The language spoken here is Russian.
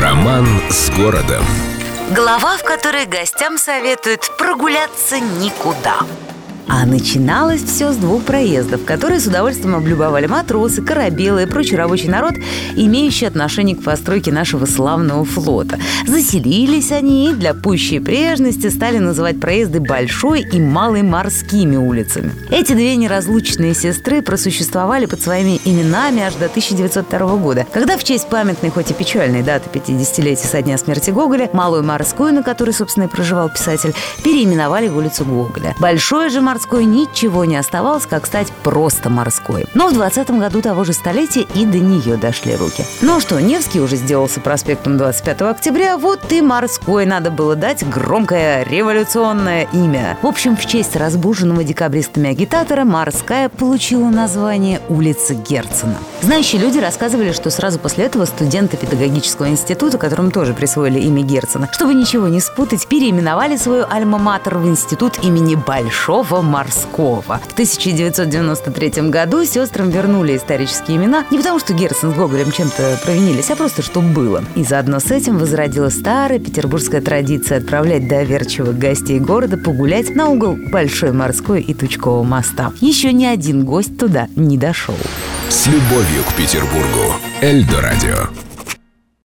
Роман с городом. Глава, в которой гостям советуют прогуляться никуда. А начиналось все с двух проездов, которые с удовольствием облюбовали матросы, корабелы и прочий рабочий народ, имеющий отношение к постройке нашего славного флота. Заселились они и для пущей прежности стали называть проезды Большой и Малой морскими улицами. Эти две неразлучные сестры просуществовали под своими именами аж до 1902 года, когда в честь памятной, хоть и печальной даты 50-летия со дня смерти Гоголя, Малую морскую, на которой, собственно, и проживал писатель, переименовали в улицу Гоголя. Большое же морское морской ничего не оставалось, как стать просто морской. Но в 20 году того же столетия и до нее дошли руки. Ну что, Невский уже сделался проспектом 25 октября, вот и морской надо было дать громкое революционное имя. В общем, в честь разбуженного декабристами агитатора морская получила название улицы Герцена. Знающие люди рассказывали, что сразу после этого студенты педагогического института, которым тоже присвоили имя Герцена, чтобы ничего не спутать, переименовали свою альма-матер в институт имени Большого морского. В 1993 году сестрам вернули исторические имена не потому, что Герцен с Гоголем чем-то провинились, а просто что было. И заодно с этим возродилась старая петербургская традиция отправлять доверчивых гостей города погулять на угол Большой морской и Тучкового моста. Еще ни один гость туда не дошел. С любовью к Петербургу. Эльдо радио.